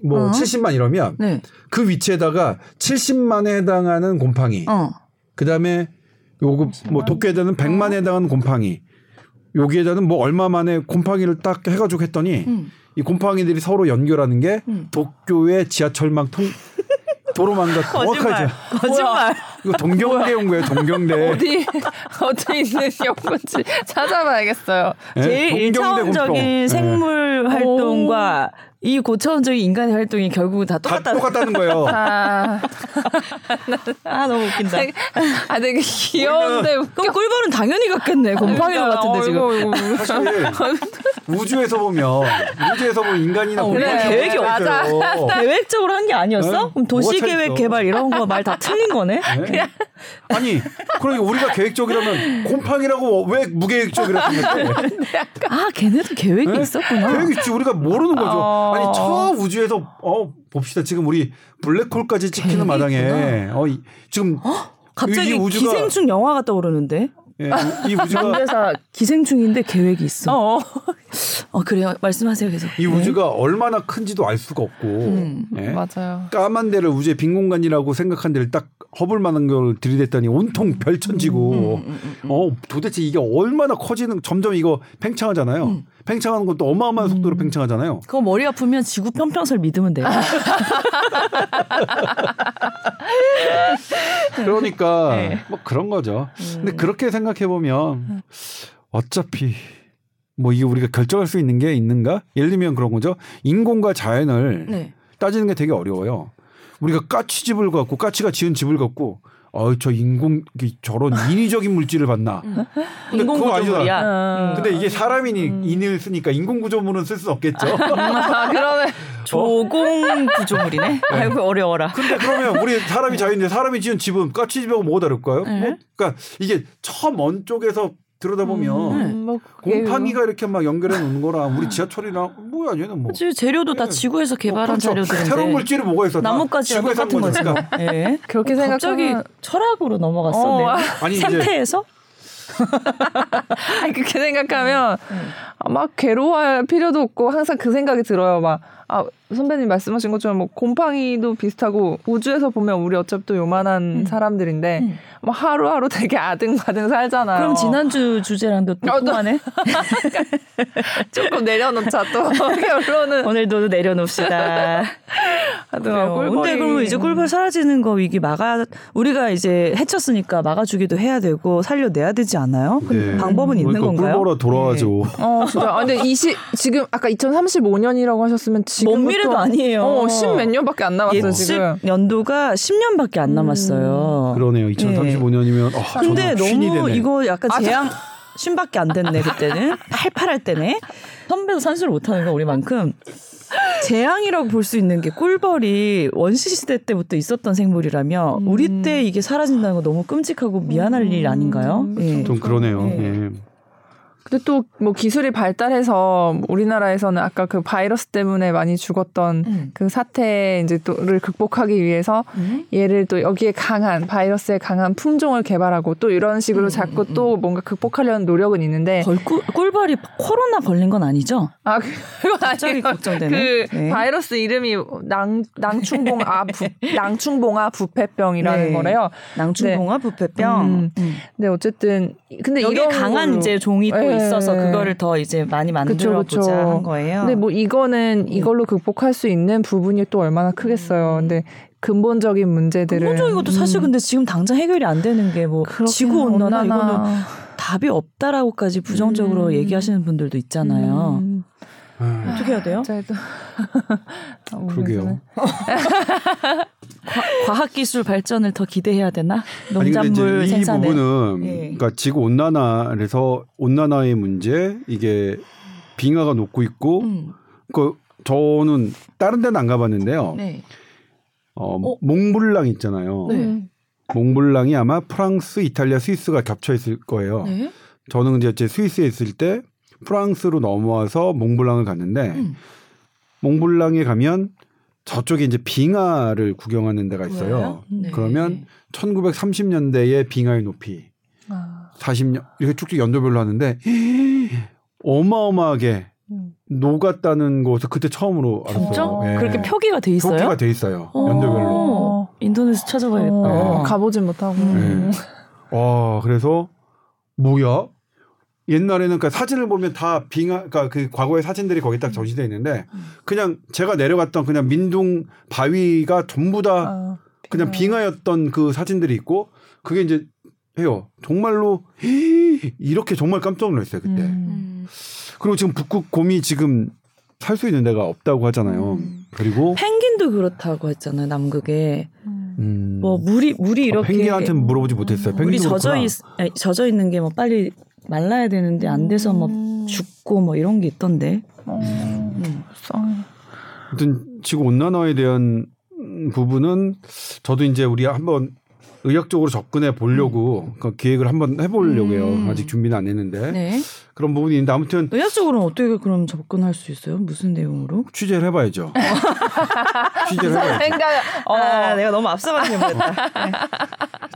뭐 어. 70만 이러면 네. 그 위치에다가 70만에 해당하는 곰팡이. 어. 그다음에 요거 뭐 도쿄에다는 100만에 해당하는 곰팡이. 여기에다는 뭐 얼마 만에 곰팡이를 딱 해가지고 했더니 음. 이 곰팡이들이 서로 연결하는 게 음. 도쿄의 지하철망 통 도로망과 (laughs) 거짓말. 거짓말. 이거 동경대 온 거예요. 동경대. (laughs) 어디 어디 있는 연구지 찾아봐야겠어요. 네? 제일 1차원적인 생물 활동과 오. 이 고차원적인 인간의 활동이 결국 다 똑같다. 다 똑같다는 거예요. (laughs) 아, 아 너무 웃긴다. 아 되게 귀여운데 그럼 꿀벌은 당연히 같겠네. 곰팡이가 아, 같은데 지금. 사실 우주에서 보면 우주에서 보면 인간이나 어, 그래, 계획이 맞아. 계획적으로 한 게 아니었어? 네? 그럼 도시 계획 개발 이런 거 말 다 틀린 거네. 네? (laughs) 아니 그러니까 우리가 계획적이라면 곰팡이라고 왜 무계획적이라고 생각해? 아 걔네도 계획이 네? 있었구나. 계획 있지 우리가 모르는 거죠. 어. 아니 저 어. 우주에서 어 봅시다 지금 우리 블랙홀까지 찍히는 마당에 어 이, 지금 어? 갑자기 우주가 기생충 영화가 떠오르는데. 예, 이 우주가 그래서 기생충인데 계획이 있어. 어. (laughs) 어 그래요. 말씀하세요 계속. 이 우주가 네. 얼마나 큰지도 알 수가 없고. 음, 예? 맞아요. 까만 데를 우주의 빈 공간이라고 생각한 데를 딱 허블 만한 걸 들이댔더니 온통 별천지고. 음, 음, 음, 음, 어 도대체 이게 얼마나 커지는 점점 이거 팽창하잖아요. 팽창하는 것도 어마어마한 속도로 팽창하잖아요. 그거 머리 아프면 지구 평평설 믿으면 돼요. (laughs) 그러니까 네. 뭐 그런 거죠. 근데 그렇게 생각해 보면 어차피 뭐 이게 우리가 결정할 수 있는 게 있는가? 예를 들면 그런 거죠. 인공과 자연을 네. 따지는 게 되게 어려워요. 우리가 까치집을 갖고 까치가 지은 집을 갖고 어저 인공 저런 인위적인 물질을 봤나? 음. 인공 구조물이야. 음. 근데 이게 사람이 음. 인을 쓰니까 인공 구조물은 쓸 수 없겠죠. 아, 그러면 (laughs) 조공 구조물이네. 네. 아이고 어려워라. 근데 그러면 우리 사람이 자연인데 사람이 지은 집은 까치집하고 뭐가 다를까요? 네. 뭐, 그러니까 이게 저먼 쪽에서 들여다보면 음, 뭐 곰팡이가 이렇게 막 연결해 놓는 거랑 우리 지하철이랑 뭐야 얘는 뭐. 그치, 재료도 다 네. 지구에서 개발한 뭐, 그렇죠. 재료들인데. 새로운 물질이 뭐가 있어 나뭇가지랑 똑같은 거니까 네. 그렇게 생각하면 갑자기 철학으로 넘어갔어 어, 아니 생태에서? (laughs) 아니 그렇게 생각하면 음. 막 괴로워할 필요도 없고 항상 그 생각이 들어요. 막 아, 선배님 말씀하신 것처럼 뭐 곰팡이도 비슷하고 우주에서 보면 우리 어차피 또 요만한 음. 사람들인데 음. 뭐 하루하루 되게 아등바등 살잖아요. 그럼 지난주 주제랑도 또 어, 통하네. (laughs) 조금 내려놓자 또 (laughs) 결론은 오늘도 내려놓읍시다. (laughs) 근데 그러면 이제 꿀벌 사라지는 거 위기 막아 우리가 이제 해쳤으니까 막아주기도 해야 되고 살려내야 되지 않아요? 네. 방법은 있는 그러니까 건가요? 꿀벌아 돌아와줘. 네. 어 진짜. 아, 근데 이시 지금 아까 2035년이라고 하셨으면 지금 먼 미래도 아니에요. 어, 10몇 년밖에 안 남았어요, 지금. 연도가 10년밖에 안 남았어요. 음. 그러네요. 2035년이면 네. 어, 근데 너무 되네. 이거 약간 재앙 쉰밖에 안 됐네 그때는 팔팔할 때네 선배도 산수를 못하는 거 우리만큼 재앙이라고 볼 수 있는 게 꿀벌이 원시 시대 때부터 있었던 생물이라면 음. 우리 때 이게 사라진다는 거 너무 끔찍하고 미안할 음. 일 아닌가요? 예. 좀 그러네요. 예. 예. 근데 또 뭐 기술이 발달해서 우리나라에서는 아까 그 바이러스 때문에 많이 죽었던 음. 그 사태 이제 또를 극복하기 위해서 음. 얘를 또 여기에 강한 바이러스에 강한 품종을 개발하고 또 이런 식으로 음, 자꾸 음, 음. 또 뭔가 극복하려는 노력은 있는데 꿀, 꿀벌이 코로나 걸린 건 아니죠? 아 그건 갑자기 걱정되네. 그 네. 바이러스 이름이 낭 낭충봉아 부, (laughs) 낭충봉아 부패병이라는 네. 거래요. 낭충봉아 네. 부패병. 음. 근데 어쨌든 근데 여기 강한. 이제 종이 또 네. 있어서 그거를 더 이제 많이 만들어 보자 한 거예요. 근데 뭐 이거는 네. 이걸로 극복할 수 있는 부분이 또 얼마나 크겠어요. 음. 근데 근본적인 문제들은 근본적인 것도 사실 음. 근데 지금 당장 해결이 안 되는 게 뭐 지구 온난화 이거는 답이 없다라고까지 부정적으로 음. 얘기하시는 분들도 있잖아요. 음. 아. 어떻게 해야 돼요? (laughs) 그러게요. (laughs) 과, 학 기술 발전을 더 기대해야 되나? 농작물 아니, 생산에. 이 부분은 네. 그러니까 지구 온난화에서 온난화의 문제 이게 빙하가 녹고 있고 음. 그 저는 다른 데는 안 가봤는데요. 네. 어, 어? 몽블랑 있잖아요. 네. 몽블랑이 아마 프랑스, 이탈리아, 스위스가 겹쳐 있을 거예요. 네. 저는 이제 제 스위스에 있을 때 프랑스로 넘어와서 몽블랑을 갔는데 음. 몽블랑에 가면 저쪽에 이제 빙하를 구경하는 데가 있어요. 네. 그러면 1930년대의 빙하의 높이 아. 40년 이렇게 쭉쭉 연도별로 하는데 어마어마하게 음. 녹았다는 것을 그때 처음으로 알았어요. 네. 그렇게 표기가 돼 있어요? 표기가 돼 있어요. 연도별로. 인터넷 찾아봐야겠다. 어, 가보진 못하고. 네. 와 그래서 뭐야? 옛날에는 그 사진을 보면 다 빙하, 그러니까 그 과거의 사진들이 거기 딱 전시돼 있는데 그냥 제가 내려갔던 그냥 민둥 바위가 전부 다 아, 그냥 빙하였던 그 사진들이 있고 그게 이제 해요. 정말로 이렇게 정말 깜짝 놀랐어요 그때. 음. 그리고 지금 북극 곰이 지금 살 수 있는 데가 없다고 하잖아요. 음. 그리고 펭귄도 그렇다고 했잖아요 남극에. 음. 뭐 물이 물이 아, 이렇게 펭귄한테 물어보지 못했어요. 물이 젖어 있 아니, 젖어 있는 게 뭐 빨리 말라야 되는데 안 돼서 뭐 음. 죽고 뭐 이런 게 있던데. 음. 음. 아무튼 지구 온난화에 대한 부분은 저도 이제 우리 한번 의학적으로 접근해 보려고 음. 그 기획을 한번 해보려고요. 음. 아직 준비는 안 했는데 네. 그런 부분이 있는데 아무튼 의학적으로는 어떻게 그럼 접근할 수 있어요? 무슨 내용으로? 취재를 해봐야죠. (laughs) 취재를 해봐야죠. 생각, 어. 아, 내가 너무 앞서가는 게모르다 네.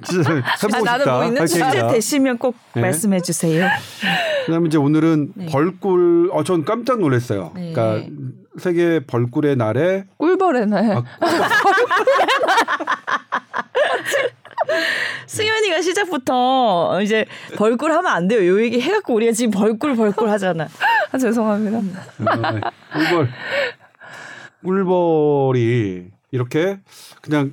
취재를 해보고 아, 싶다. 뭐 있는 취재 되시면 꼭 네. 말씀해 주세요. 그다음에 이제 오늘은 네. 벌꿀. 어, 전 깜짝 놀랐어요. 네. 그러니까 세계 벌꿀의 날에 꿀벌의 날. 아, (laughs) (laughs) (laughs) 승현이가 시작부터 이제 벌꿀 하면 안 돼요. 요 얘기 해갖고 우리가 지금 벌꿀 벌꿀 하잖아. 아, 죄송합니다. 네, 꿀벌. 꿀벌이 이렇게 그냥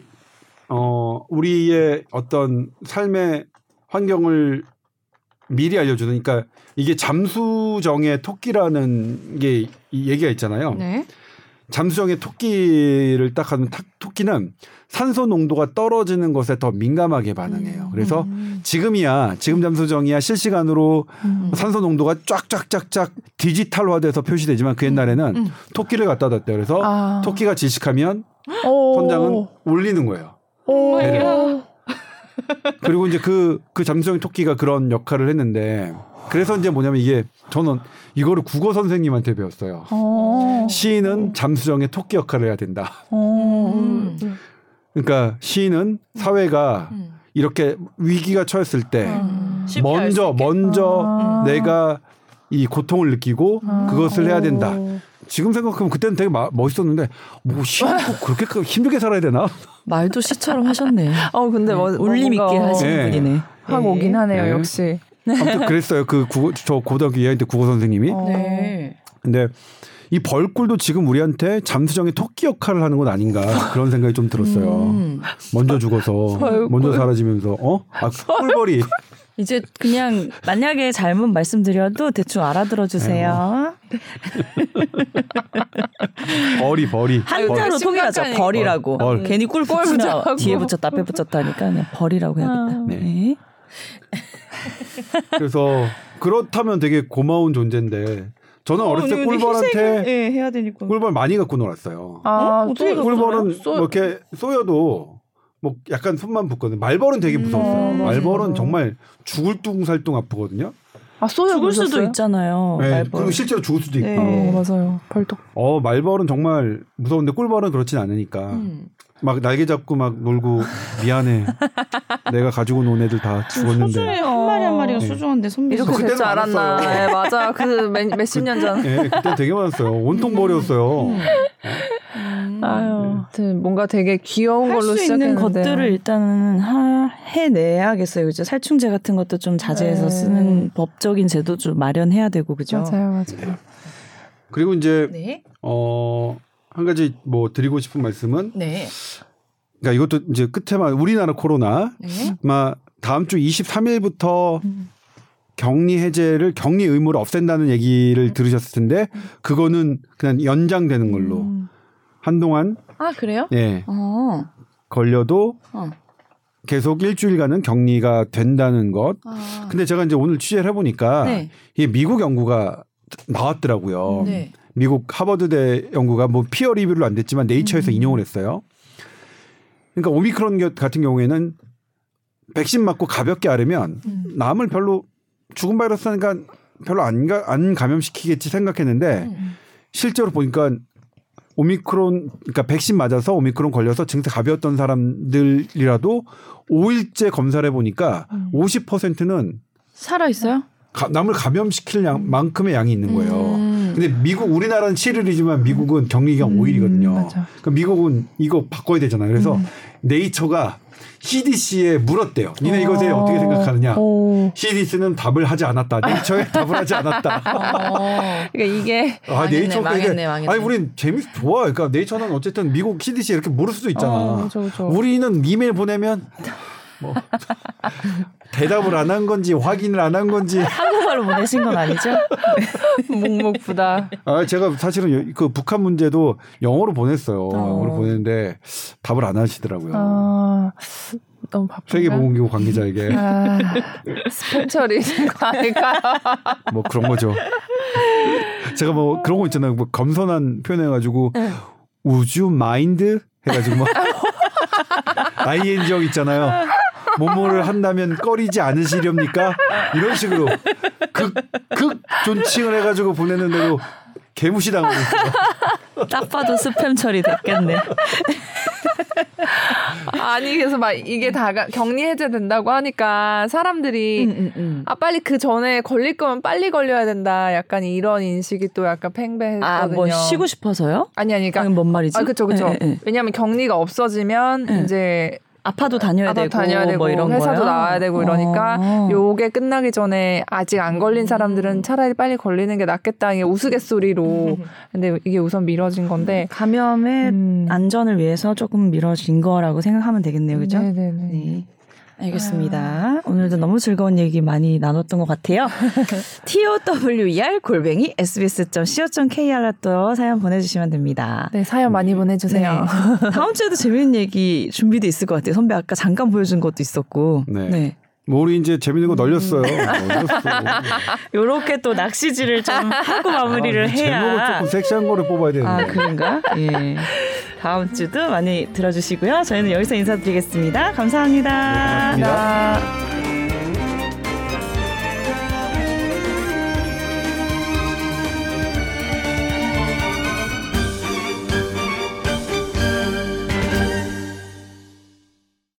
어 우리의 어떤 삶의 환경을 미리 알려주는 그러니까 이게 잠수정의 토끼라는 게 얘기가 있잖아요. 네. 잠수정의 토끼를 딱 하면 토끼는 산소 농도가 떨어지는 것에 더 민감하게 반응해요. 음. 그래서 음. 지금이야 지금 잠수정이야 실시간으로 음. 산소 농도가 쫙쫙쫙쫙 디지털화돼서 표시되지만 그 옛날에는 음. 토끼를 갖다 뒀대요. 그래서 아. 토끼가 질식하면 선장은 울리는 거예요. 그리고 이제 그, 그 잠수정 토끼가 그런 역할을 했는데 그래서 이제 뭐냐면 이게 저는 이거를 국어 선생님한테 배웠어요. 어. 시인은 잠수정의 토끼 역할을 해야 된다. 어. 음. 그러니까 시인은 사회가 음. 이렇게 위기가 처했을 때 음. 먼저 먼저 아. 내가 이 고통을 느끼고 아. 그것을 해야 된다. 지금 생각하면 그때는 되게 마, 멋있었는데 뭐 시인 꼭 그렇게 힘들게 살아야 되나? 말도 시처럼 하셨네. (laughs) 어 근데 뭐, 울림 있게 하시는 네. 분이네. 하고 오긴 하네요 네. 역시. 아무튼 그랬어요. 그 국어, 저 고등학교 2학년 때 국어 선생님이. 어. 네. 근데 이 벌꿀도 지금 우리한테 잠수정의 토끼 역할을 하는 건 아닌가 그런 생각이 좀 들었어요. 음. 먼저 죽어서 먼저 사라지면서 어? 아 꿀벌이 (laughs) 이제 그냥 만약에 잘못 말씀드려도 대충 알아들어 주세요. 벌이 벌이 한자로 통일하죠. 벌이라고. 벌. 괜히 꿀 붙이나 뒤에 붙였다 앞에 붙였다 하니까 그냥 벌이라고 해야겠다. 아. 네. 네. 그래서 그렇다면 되게 고마운 존재인데 저는 어, 렸을 때 꿀벌한테 네, 해야 되니까 꿀벌 많이 갖고 놀았어요. 아, 어? 떻게 꿀벌은 쏘... 뭐 이렇게 쏘여도 뭐 약간 손만 붙거든. 말벌은 되게 무서웠어요. 음, 말벌은 정말 죽을 뚱살뚱 아프거든요. 아, 쏘여 죽을 보셨어요? 수도 있잖아요. 네, 말벌. 그리고 실제로 죽을 수도 있고. 네. 어, 맞아요. 벌떡. 어, 말벌은 정말 무서운데 꿀벌은 그렇진 않으니까. 음. 막 날개 잡고 막 놀고 미안해. (laughs) 내가 가지고 논 애들 다 죽었는데. 소중해요. 한 마리 한 마리가 네. 소중한데 선비 이렇게 될 줄 알았나. 네, 맞아. 그 몇십 년 전. 네, 그때 되게 많았어요. 온통 버렸어요. 음. 음. 아유, 뭔가 되게 귀여운 걸로 수 있는 것들을 일단은 하, 해내야겠어요. 그죠? 살충제 같은 것도 좀 자제해서 네. 쓰는 법적인 제도 좀 마련해야 되고 그죠? 맞아요, 맞아요. 그리고 이제 네? 어한 가지 뭐 드리고 싶은 말씀은 네. 그러니까 이것도 이제 끝에만 우리나라 코로나 네. 마 다음 주 23일부터 음. 격리 해제를 격리 의무를 없앤다는 얘기를 음. 들으셨을 텐데 음. 그거는 그냥 연장되는 걸로 음. 한동안 아 그래요? 예. 어. 걸려도 어. 계속 일주일간은 격리가 된다는 것. 아. 근데 제가 이제 오늘 취재를 해보니까 네. 이게 미국 연구가 나왔더라고요. 네. 미국 하버드대 연구가 뭐 피어 리뷰를 안 됐지만 네이처에서 음. 인용을 했어요. 그러니까 오미크론 같은 경우에는 백신 맞고 가볍게 앓으면 음. 남을 별로 죽은 바이러스니까 별로 안, 가, 안 감염시키겠지 생각했는데 음. 실제로 보니까 오미크론 그러니까 백신 맞아서 오미크론 걸려서 증세 가벼웠던 사람들이라도 5일째 검사를 해 보니까 음. 50%는 살아 있어요? 남을 감염시킬 양, 만큼의 양이 있는 거예요. 음. 근데 미국 우리나라는 7일이지만 미국은 격리 기간 음, 5일이거든요. 그러니까 미국은 이거 바꿔야 되잖아요. 그래서 음. 네이처가 CDC에 물었대요. 니네 이것에 어. 떻게 생각하느냐? 오. CDC는 답을 하지 않았다. (laughs) 네이처에 답을 하지 않았다. 어. 그러니까 이게 아 네이처 망했네, 망했네. 아니 우린 재밌 좋아. 그러니까 네이처는 어쨌든 미국 CDC에 이렇게 물을 수도 있잖아. 어, 그쵸, 그쵸. 우리는 이메일 보내면 뭐 (laughs) 대답을 안 한 건지 확인을 안 한 건지 한국말로 보내신 건 아니죠? (laughs) 묵묵부다. 아 제가 사실은 그 북한 문제도 영어로 보냈어요. 어. 영어로 보냈는데 답을 안 하시더라고요. 아, 너무 바쁜가? 세계보건기구 관계자에게 아, 스팸 처리인 거 아닐까요? (laughs) 뭐 그런 거죠. 제가 뭐 그런 거 있잖아요. 뭐 겸손한 표현해가지고 응. 우주 마인드 해가지고 뭐 ING 있잖아요. 뭐뭐를 한다면 꺼리지 않으시렵니까? 이런 식으로 극, 극 존칭을 해가지고 보냈는데도 개무시 당하고 있어요. 딱 봐도 스팸 처리 됐겠네. 아니 그래서 막 이게 다 격리 해제된다고 하니까 사람들이 음, 음, 음. 아 빨리 그 전에 걸릴 거면 빨리 걸려야 된다. 약간 이런 인식이 또 약간 팽배했거든요. 아뭐 쉬고 싶어서요? 아니 아니 그러니까 뭔 말이지? 아 그렇죠 그렇죠. 네, 네. 왜냐하면 격리가 없어지면 네. 이제 아파도 다녀야 되고, 다녀야 되고 뭐 이런 회사도 거요? 나와야 되고 이러니까 어. 요게 끝나기 전에 아직 안 걸린 사람들은 차라리 빨리 걸리는 게 낫겠다 이게 우스갯소리로 (laughs) 근데 이게 우선 미뤄진 건데 감염의 음. 안전을 위해서 조금 미뤄진 거라고 생각하면 되겠네요 그죠? 네네네. 네. 알겠습니다. 아. 오늘도 너무 즐거운 얘기 많이 나눴던 것 같아요. (laughs) tower 골뱅이 sbs.co.kr로 또 사연 보내주시면 됩니다. 네, 사연 많이 보내주세요. 네. 다음 주에도 재밌는 얘기 준비돼 있을 것 같아요. 선배 아까 잠깐 보여준 것도 있었고. 네. 네. 뭐 우리 이제 재밌는 거 (laughs) 널렸어요. 요렇게 또 낚시질을 좀 하고 마무리를 아, 해야. 제목을 조금 섹시한 거를 뽑아야 되는데. 아, 그런가? 예. 다음 주도 많이 들어주시고요. 저희는 여기서 인사드리겠습니다 감사합니다. 네, 고맙습니다.